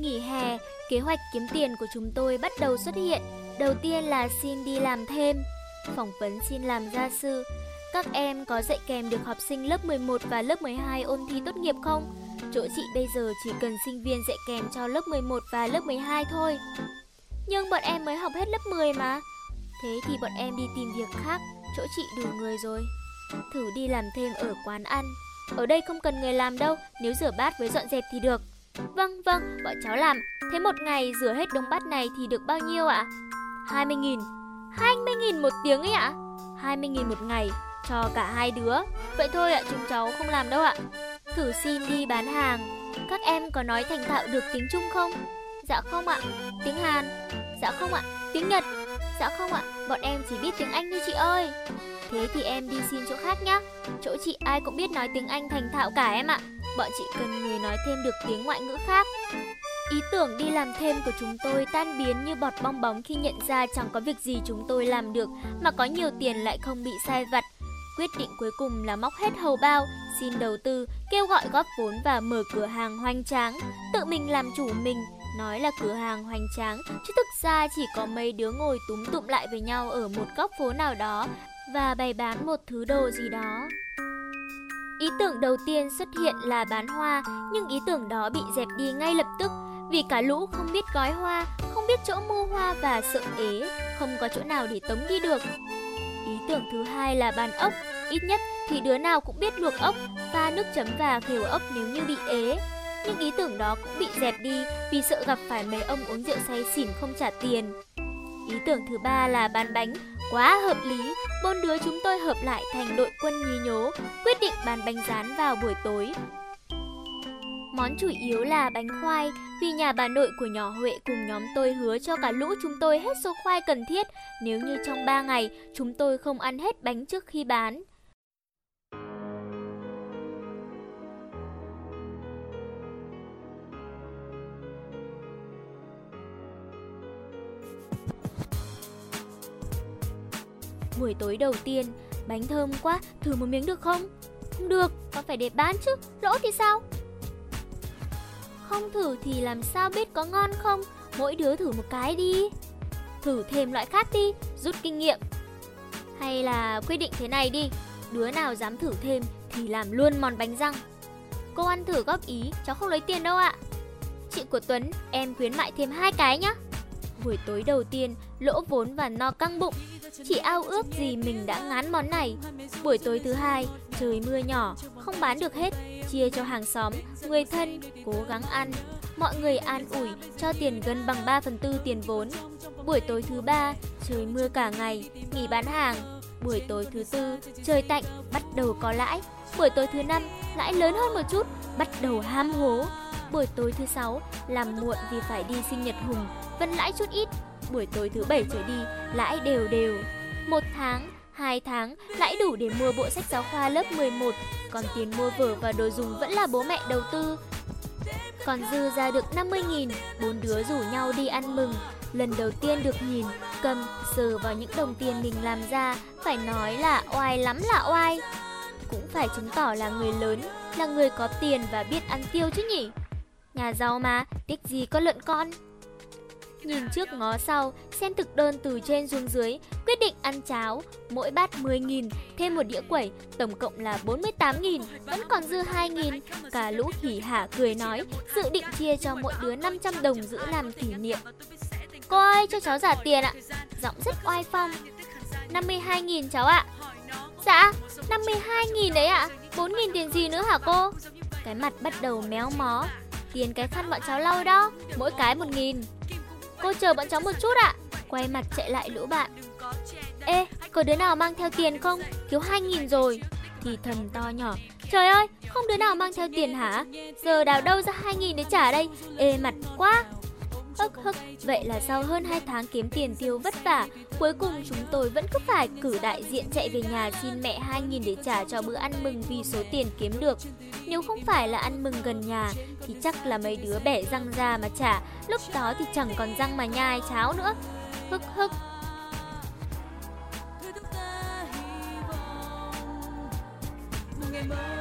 Nghỉ hè, kế hoạch kiếm tiền của chúng tôi bắt đầu xuất hiện. Đầu tiên là xin đi làm thêm, phỏng vấn xin làm gia sư. Các em có dạy kèm được học sinh lớp 11 và lớp 12 ôn thi tốt nghiệp không? Chỗ chị bây giờ chỉ cần sinh viên dạy kèm cho lớp 11 và lớp 12 thôi. Nhưng bọn em mới học hết lớp 10 mà. Thế thì bọn em đi tìm việc khác, chỗ chị đủ người rồi. Thử đi làm thêm ở quán ăn. Ở đây không cần người làm đâu, nếu rửa bát với dọn dẹp thì được. Vâng, vâng, bọn cháu làm. Thế một ngày rửa hết đống bát này thì được bao nhiêu ạ? 20.000. 20.000 một tiếng ấy ạ? 20.000 một ngày, cho cả hai đứa. Vậy thôi ạ, chúng cháu không làm đâu ạ. Thử xin đi bán hàng. Các em có nói thành thạo được tiếng Trung không? Dạ không ạ. Tiếng Hàn? Dạ không ạ. Tiếng Nhật? Dạ không ạ. Bọn em chỉ biết tiếng Anh thôi chị ơi. Thế thì em đi xin chỗ khác nhá. Chỗ chị ai cũng biết nói tiếng Anh thành thạo cả em ạ. Bọn chị cần người nói thêm được tiếng ngoại ngữ khác. Ý tưởng đi làm thêm của chúng tôi tan biến như bọt bong bóng khi nhận ra chẳng có việc gì chúng tôi làm được mà có nhiều tiền lại không bị sai vặt. Quyết định cuối cùng là móc hết hầu bao, xin đầu tư, kêu gọi góp vốn và mở cửa hàng hoành tráng, tự mình làm chủ mình, nói là cửa hàng hoành tráng, chứ thực ra chỉ có mấy đứa ngồi túm tụm lại với nhau ở một góc phố nào đó và bày bán một thứ đồ gì đó. Ý tưởng đầu tiên xuất hiện là bán hoa, nhưng ý tưởng đó bị dẹp đi ngay lập tức vì cả lũ không biết gói hoa, không biết chỗ mua hoa và sợ ế, không có chỗ nào để tống đi được. Ý tưởng thứ hai là bán ốc, ít nhất thì đứa nào cũng biết luộc ốc, pha nước chấm và khều ốc nếu như bị ế. Nhưng ý tưởng đó cũng bị dẹp đi vì sợ gặp phải mấy ông uống rượu say xỉn không trả tiền. Ý tưởng thứ ba là bán bánh, quá hợp lý, bốn đứa chúng tôi hợp lại thành đội quân nhí nhố, quyết định bàn bánh rán vào buổi tối. Món chủ yếu là bánh khoai, vì nhà bà nội của nhỏ Huệ cùng nhóm tôi hứa cho cả lũ chúng tôi hết số khoai cần thiết nếu như trong 3 ngày chúng tôi không ăn hết bánh trước khi bán. Buổi tối đầu tiên, bánh thơm quá, thử một miếng được không? Không được, có phải để bán chứ, lỗ thì sao? Không thử thì làm sao biết có ngon không? Mỗi đứa thử một cái đi. Thử thêm loại khác đi, rút kinh nghiệm. Hay là quyết định thế này đi, đứa nào dám thử thêm thì làm luôn món bánh răng. Cô ăn thử góp ý, cháu không lấy tiền đâu ạ. Chị của Tuấn, em khuyến mại thêm hai cái nhá. Buổi tối đầu tiên, lỗ vốn và no căng bụng, chỉ ao ước gì mình đã ngán món này. Buổi tối thứ hai, trời mưa nhỏ, không bán được hết, chia cho hàng xóm, người thân, cố gắng ăn. Mọi người an ủi, cho tiền gần bằng 3 phần tư tiền vốn. Buổi tối thứ ba, trời mưa cả ngày, nghỉ bán hàng. Buổi tối thứ tư, trời tạnh, bắt đầu có lãi. Buổi tối thứ năm, lãi lớn hơn một chút, bắt đầu ham hố. Buổi tối thứ sáu, làm muộn vì phải đi sinh nhật Hùng, vẫn lãi chút ít. Buổi tối thứ bảy trở đi, lãi đều đều. Một tháng, hai tháng, lãi đủ để mua bộ sách giáo khoa lớp 11, còn tiền mua vở và đồ dùng vẫn là bố mẹ đầu tư. Còn dư ra được 50.000, bốn đứa rủ nhau đi ăn mừng. Lần đầu tiên được nhìn, cầm, sờ vào những đồng tiền mình làm ra, phải nói là oai lắm là oai. Cũng phải chứng tỏ là người lớn, là người có tiền và biết ăn tiêu chứ nhỉ? Nhà giàu mà, tiếc gì có lợn con. Nhìn trước ngó sau, xem thực đơn từ trên xuống dưới, quyết định ăn cháo, mỗi bát 10.000, thêm một đĩa quẩy, tổng cộng là 48.000, vẫn còn dư 2.000. Cả lũ hỉ hả cười nói, dự định chia cho mỗi đứa 500 đồng giữ làm kỷ niệm. Cô ơi, cho cháu giả tiền ạ. Giọng rất oai phong. 52.000 cháu ạ. Dạ, 52.000 đấy ạ. 4.000 tiền gì nữa hả cô? Cái mặt bắt đầu méo mó. Tiền cái khăn bọn cháu lau đó, mỗi cái 1.000. Cô chờ bọn cháu một chút ạ. Quay mặt chạy lại lũ bạn. Ê, có đứa nào mang theo tiền không? Thiếu 2.000 rồi. Thì thầm to nhỏ. Trời ơi, không đứa nào mang theo tiền hả? Giờ đào đâu ra 2.000 để trả đây? Ê mặt quá. Hức hức, vậy là sau hơn 2 tháng kiếm tiền tiêu vất vả, cuối cùng chúng tôi vẫn cứ phải cử đại diện chạy về nhà xin mẹ 2.000 để trả cho bữa ăn mừng vì số tiền kiếm được. Nếu không phải là ăn mừng gần nhà thì chắc là mấy đứa bẻ răng ra mà trả, lúc đó thì chẳng còn răng mà nhai cháo nữa. Hức hức, ngày mới